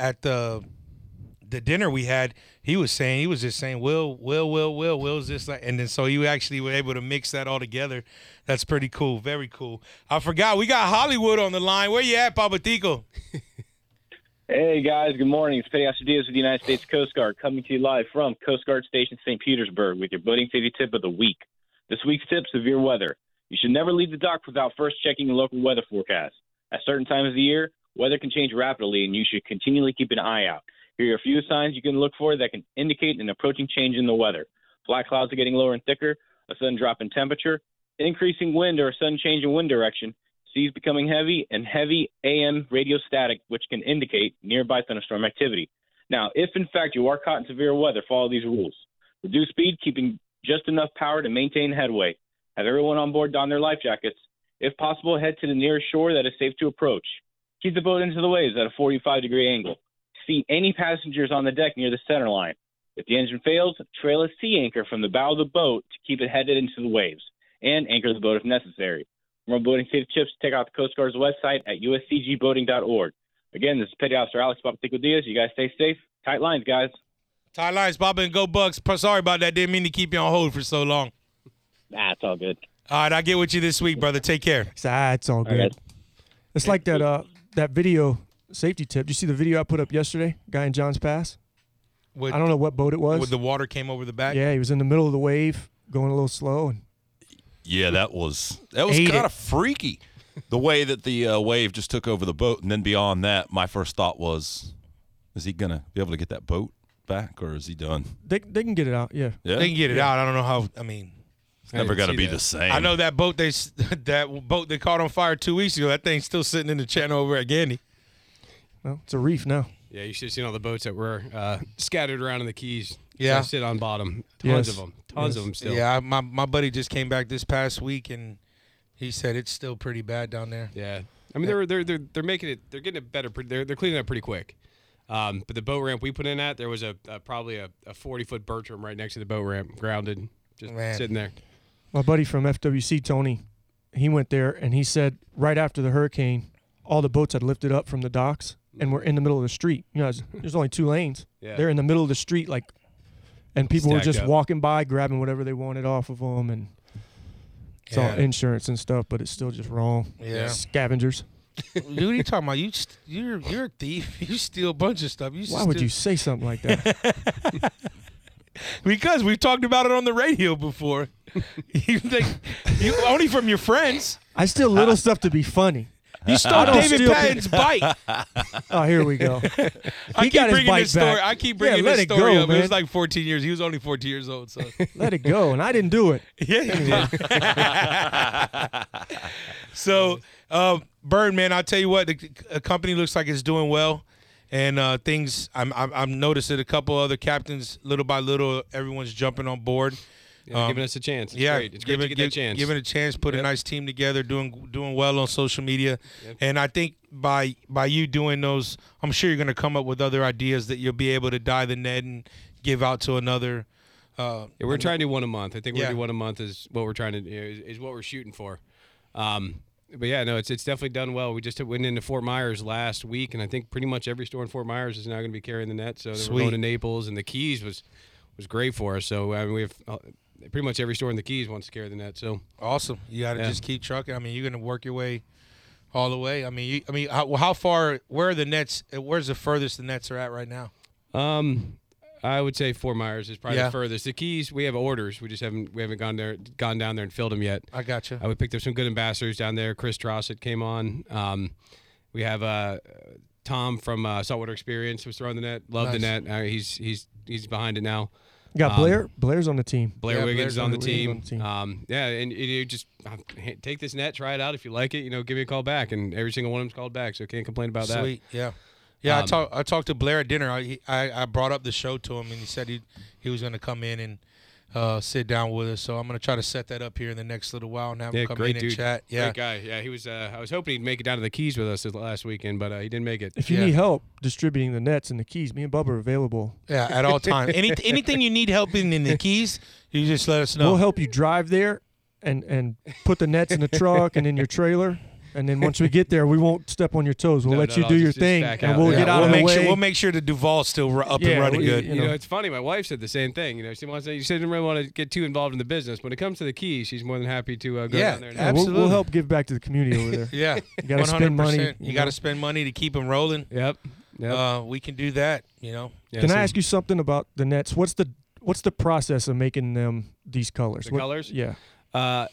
at the the dinner we had, he was saying he was just saying, "Will, Will, Will, Will, Will's this," like, and then so you actually were able to mix that all together. That's pretty cool. Very cool. I forgot we got Hollywood on the line. Where you at, Papatico? Hey guys, good morning. It's Petty Diaz with the United States Coast Guard coming to you live from Coast Guard Station St. Petersburg with your boating safety tip of the week. This week's tip: severe weather. You should never leave the dock without first checking the local weather forecast. At certain times of the year, weather can change rapidly, and you should continually keep an eye out. Here are a few signs you can look for that can indicate an approaching change in the weather. Black clouds are getting lower and thicker, a sudden drop in temperature, increasing wind or a sudden change in wind direction, seas becoming heavy, and heavy AM radio static, which can indicate nearby thunderstorm activity. Now, if in fact you are caught in severe weather, follow these rules. Reduce speed, keeping just enough power to maintain headway. Have everyone on board don their life jackets. If possible, head to the nearest shore that is safe to approach. Keep the boat into the waves at a 45 degree angle. See any passengers on the deck near the center line. If the engine fails, trail a sea anchor from the bow of the boat to keep it headed into the waves, and anchor the boat if necessary. For more boating safety tips, check out the Coast Guard's website at uscgboating.org. Again, this is Petty Officer Alex Papatico Diaz. You guys stay safe. Tight lines, guys. Tight Lines, Bob and Go Bucks. Sorry about that. Didn't mean to keep you on hold for so long. Nah, it's all good. All right, I'll get with you this week, brother. Take care. It's, ah, it's all right, good. guys. It's like that uh that video safety tip. Did you see the video I put up yesterday? Guy in John's Pass. With, I don't know what boat it was. With the water came over the back. yeah, he was in the middle of the wave, going a little slow, and Yeah, that was that was kind of freaky. The way that the uh, wave just took over the boat, and then beyond that, my first thought was, is he gonna be able to get that boat back, or is he done? they they can get it out. Yeah. Yeah, They can get it out. I don't know how. I mean, It's never didn't got to be that. the same. I know that boat they that boat they caught on fire two weeks ago. That thing's still sitting in the channel over at Gandy. Well, it's a reef now. Yeah, you should have seen all the boats that were uh, scattered around in the Keys. Yeah. They sit on bottom. Tons Yes. of them. Tons of them still. Yeah, I- my my buddy just came back this past week and he said it's still pretty bad down there. Yeah. I mean, they're they're they're they're making it. They're getting it better. They're they're cleaning it up pretty quick. Um, but the boat ramp we put in at, there was a, a probably a, a 40 foot Bertram right next to the boat ramp, grounded, just Man. sitting there. My buddy from FWC, Tony, he went there and he said right after the hurricane, all the boats had lifted up from the docks and were in the middle of the street. You know, there's- there's only two lanes. Yeah. They're in the middle of the street, like, and people were just up. walking by, grabbing whatever they wanted off of them, and it's all insurance and stuff, but it's still just wrong. Yeah. Scavengers. Dude, what are you talking about? You st- you're you're a thief. You steal a bunch of stuff. You Why would you say something like that? Because we've talked about it on the radio before. you think you only from your friends. I steal little stuff to be funny. You stole David steal Patton's bike. Oh, here we go. I keep got his bringing bike this story. back. I keep bringing let this it go, story up. It man. was like 14 years. He was only 14 years old. So Let it go, and I didn't do it. yeah. you did. so, um, Bird, man, I'll tell you what. The a company looks like it's doing well, and uh, things. I'm I'm, I'm noticing a couple other captains, little by little, everyone's jumping on board. Yeah, Um, giving us a chance. It's yeah, great. It's giving, give- chance. Giving a chance, put a nice team together, doing doing well on social media, and I think by by you doing those, I'm sure you're going to come up with other ideas that you'll be able to dye the net and give out to another. Uh, Yeah, we're trying to do one a month. I think we're Yeah. gonna do one a month is what we're trying to you know, is, is what we're shooting for. Um, but yeah, no, it's it's definitely done well. We just went into Fort Myers last week, and I think pretty much every store in Fort Myers is now going to be carrying the net. So we're going to Naples, and the Keys was was great for us. So I mean, we have uh, pretty much every store in the Keys wants to carry the net. So Awesome. You got to Yeah. just keep trucking. I mean, you're going to work your way all the way. I mean, you, I mean, how, how far? Where are the nets? Where's the furthest the nets are at right now? Um, I would say Fort Myers is probably Yeah. the furthest. The Keys, we have orders. We just haven't we haven't gone there, gone down there and filled them yet. I got you. Uh, we picked up some good ambassadors down there. Chris Trossett came on. Um, we have uh, Tom from uh, Saltwater Experience was throwing the net. Love the net. Uh, he's he's he's behind it now. You got Um, Blair. Blair's on the team. Blair Yeah, Wiggins Blair's is on the Blair team. on the team. Um, yeah, and, and you just uh, take this net, try it out. If you like it, you know, give me a call back. And every single one of them's called back, so can't complain about that. Sweet. Yeah. Yeah, I Um, talked. I talked to Blair at dinner. I, he, I I brought up the show to him, and he said he he was going to come in and uh, sit down with us. So I'm going to try to set that up here in the next little while and have Yeah, him come great in dude. and chat. Yeah. Great guy. Yeah, he was. Uh, I was hoping he'd make it down to the Keys with us last weekend, but uh, he didn't make it. If you Yeah. need help distributing the nets and the keys, me and Bubba are available. Yeah, at all times. Any anything you need help in in the keys, you just let us know. We'll help you drive there and and put the nets in the truck and in your trailer. And then once we get there, we won't step on your toes. We'll No, let no, you no, do just- your just thing, and we'll Yeah, get out we'll of the make way. sure we'll make sure the Duval's still ru- up Yeah, and running we- good. you You know, know. it's funny. My wife said the same thing. You know, she wants to, she didn't really want to get too involved in the business. When it comes to the keys, she's more than happy to uh, go Yeah, down there. And Yeah, we'll, we'll help give back to the community over there. Yeah, You gotta spend money, You, you got to know. spend money to keep them rolling. Yep. Yep. Uh, we can do that. You know. Yeah, Can so- I ask you something about the nets? What's the what's the process of making them these colors? The What- colors? Yeah. Uh,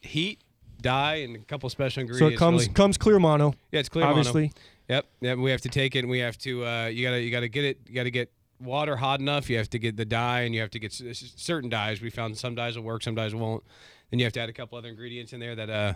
heat, dye, and a couple special ingredients. So it comes really. comes clear mono, Yeah, it's clear mono. obviously. Yep. Yep. We have to take it, and we have to. Uh, you gotta. You gotta get it. You gotta get water hot enough. You have to get the dye, and you have to get s- s- certain dyes. We found some dyes will work, some dyes won't. Then you have to add a couple other ingredients in there that uh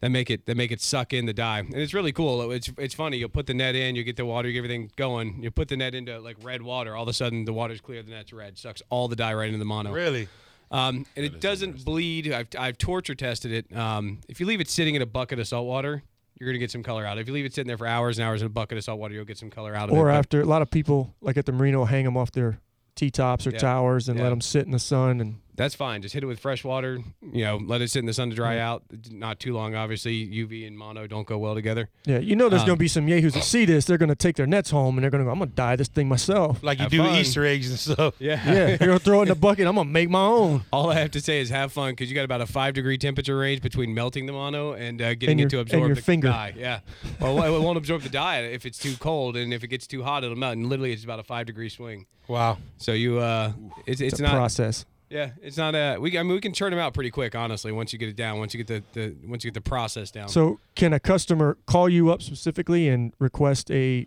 that make it that make it suck in the dye, and it's really cool. It's it's funny. You'll put the net in, you get the water, you get everything going. You put the net into like red water. All of a sudden, the water's clear, the net's red. Sucks all the dye right into the mono. Really. Um, and it doesn't bleed. I've, I've torture tested it. Um, if you leave it sitting in a bucket of salt water, you're gonna get some color out. If you leave it sitting there for hours and hours in a bucket of salt water, you'll get some color out of it. Or But- after a lot of people like at the marina hang them off their t tops or Yeah. towers and let them sit in the sun and That's fine. Just hit it with fresh water. You know, let it sit in the sun to dry out. Not too long, obviously. UV and mono don't go well together. yeah, you know there's Um, gonna be some yahoos that see this. They're gonna take their nets home and they're gonna go. I'm gonna dye this thing myself. Like you Have do fun. Easter eggs and stuff. Yeah. yeah, you're gonna throw it in the bucket. I'm gonna make my own. All I have to say is have fun because you got about a five degree temperature range between melting the mono and uh, getting And it your- to and absorb your the finger. dye. Yeah. Well, it won't absorb the dye if it's too cold, and if it gets too hot, it'll melt. And literally, it's about a five degree swing. Wow. So you, uh, it's it's, It's, a not process. Yeah, it's not a. We I mean we can churn them out pretty quick, honestly. Once you get it down, once you get the, the once you get the process down. So can a customer call you up specifically and request a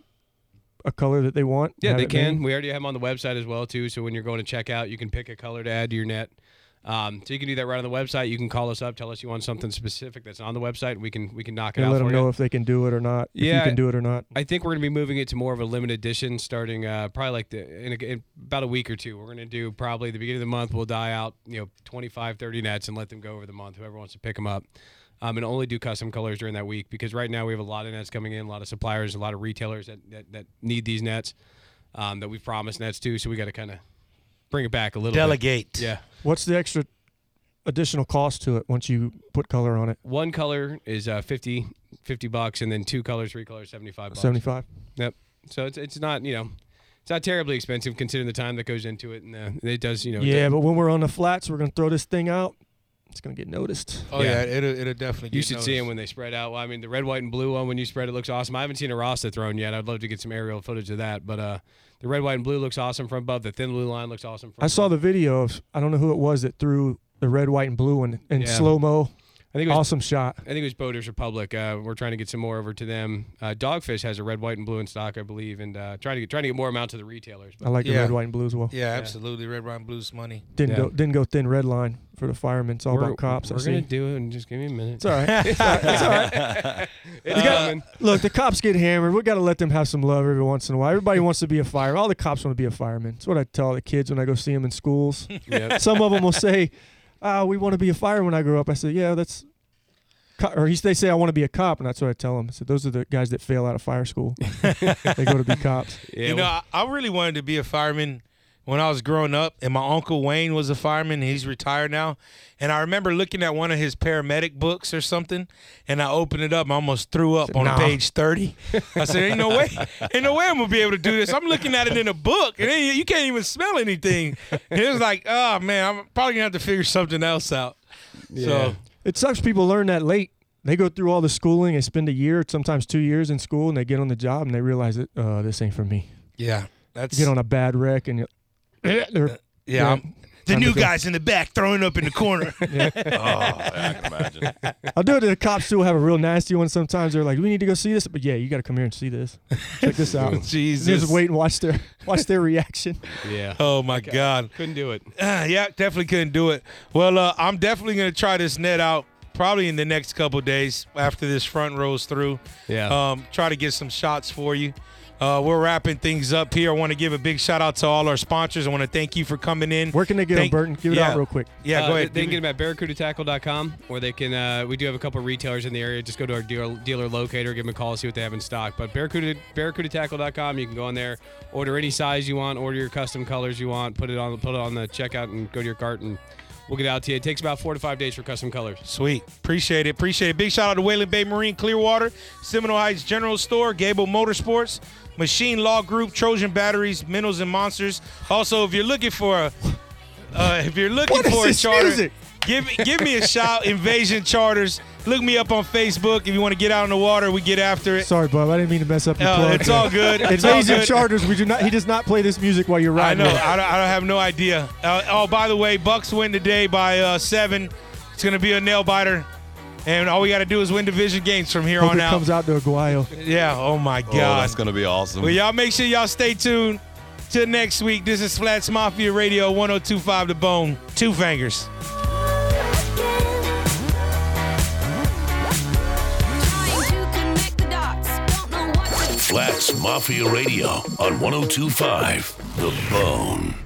a color that they want? yeah, they can. made? We already have them on the website as well too. So when you're going to check out, you can pick a color to add to your net. Um, so you can do that right on the website. You can call us up, tell us you want something specific that's on the website, and we can we can knock it And out let them you. know if they can do it or not. If Yeah. you can do it or not. I think we're going to be moving it to more of a limited edition starting uh, probably like the, in, a, in about a week or two. We're going to do probably the beginning of the month. We'll die out, you know, 25, 30 nets and let them go over the month, whoever wants to pick them up. Um, and only do custom colors during that week because right now we have a lot of nets coming in, a lot of suppliers, a lot of retailers that, that, that need these nets um, that we've promised nets to. So we got to kind of bring it back a little Delegate. bit. Yeah. What's the extra additional cost to it once you put color on it? One color is uh, 50, 50 bucks, and then two colors, three colors, 75 bucks. 75. Yep. So it's it's not you know it's not terribly expensive considering the time that goes into it, and uh, it does you know. Yeah, but when we're on the flats, we're gonna throw this thing out. It's gonna get noticed. Oh yeah, it'll it'll definitely. you get should see them when they spread out. Well, I mean, the red, white, and blue one when you spread it looks awesome. I haven't seen a Rasta thrown yet. I'd love to get some aerial footage of that. But uh, the red, white, and blue looks awesome from above. The thin blue line looks awesome from. I saw the video of I don't know who it was that threw the red, white, and blue one in Yeah. slow mo. I think it was, Awesome shot. I think it was Boaters Republic. Uh, we're trying to get some more over to them. Uh, Dogfish has a red, white, and blue in stock, I believe, and uh, trying to get trying to get more amount to the retailers. I like the red, white, and blue as well. Yeah, absolutely. Red, white, and blue's money. Didn't Yeah. go didn't go thin red line for the firemen. It's all we're, about cops. I We're see. gonna do it, and just give me a minute. It's all right. It's all right. It's all right. It's You got- Look, the cops get hammered. We got to let them have some love every once in a while. Everybody wants to be a fireman. All the cops want to be a fireman. That's what I tell the kids when I go see them in schools. Yep. Some of them will say, "Ah, we want to be a fireman." When I grow up, I said, "Yeah, that's." Co-, or he, they say, "I want to be a cop," and that's what I tell them. I said, "Those are the guys that fail out of fire school. they go to be cops." Yeah, you know, I, I really wanted to be a fireman when I was growing up, and my uncle Wayne was a fireman. He's retired now, and I remember looking at one of his paramedic books or something, and I opened it up I almost threw up on Nah. page thirty. I said, "Ain't no way, ain't no way I'm gonna be able to do this." I'm looking at it in a book, and you can't even smell anything. And it was like, oh man, I'm probably gonna have to figure something else out. So It sucks. People learn that late. They go through all the schooling. They spend a year, sometimes two years in school, and they get on the job and they realize that uh, this ain't for me. yeah, that's You get on a bad wreck and you, yeah. The Time to new go. guy's in the back throwing up in the corner. Oh, yeah, I can imagine. I'll do it to the cops too. Have a real nasty one. Sometimes they're like, "We need to go see this," but yeah, you got to come here and see this. Check this out. Jesus. Just wait and watch their watch their reaction. yeah. Oh my God. Couldn't do it. Uh, yeah, definitely couldn't do it. Well, uh, I'm definitely gonna try this net out probably in the next couple days after this front rolls through. Yeah. Um, try to get some shots for you. Uh, we're wrapping things up here. I want to give a big shout out to all our sponsors. I want to thank you for coming in. Where can they get Thank- them, Burton? Give it yeah. out real quick. Yeah, Uh, go ahead. They can get them at barracudatackle.com, or they can. Uh, we do have a couple retailers in the area. Just go to our dealer, dealer locator, give them a call, see what they have in stock. But barracuda, barracudatackle.com, you can go on there, order any size you want, order your custom colors you want, put it on, put it on the checkout, and go to your cart, and we'll get it out to you. It takes about four to five days for custom colors. Sweet. Appreciate it. Appreciate it. Big shout out to Wayland Bay Marine Clearwater, Seminole Heights General Store, Gable Motorsports, Machine Law Group, Trojan Batteries, Minerals and Monsters. Also, if you're looking for a uh, if you're looking What for a charter, music? give give me a shout. Invasion Charters. Look me up on Facebook if you want to get out on the water. We get after it. Sorry, Bob. I didn't mean to mess up your Uh, plug. it's all good. It's all Invasion good. Charters. We do not. He does not play this music while you're riding. I know. I don't, I don't have no idea. Uh, oh, by the way, Bucks win today by uh, seven. It's gonna be a nail biter, and all we got to do is win division games from here Hope on it out. comes out to Aguayo. Yeah. Oh my Oh, God. that's gonna be awesome. well, y'all make sure y'all stay tuned. Till next week. This is Flats Mafia Radio 1025 The Bone. Two fingers. Flats Mafia Radio on 1025 The Bone.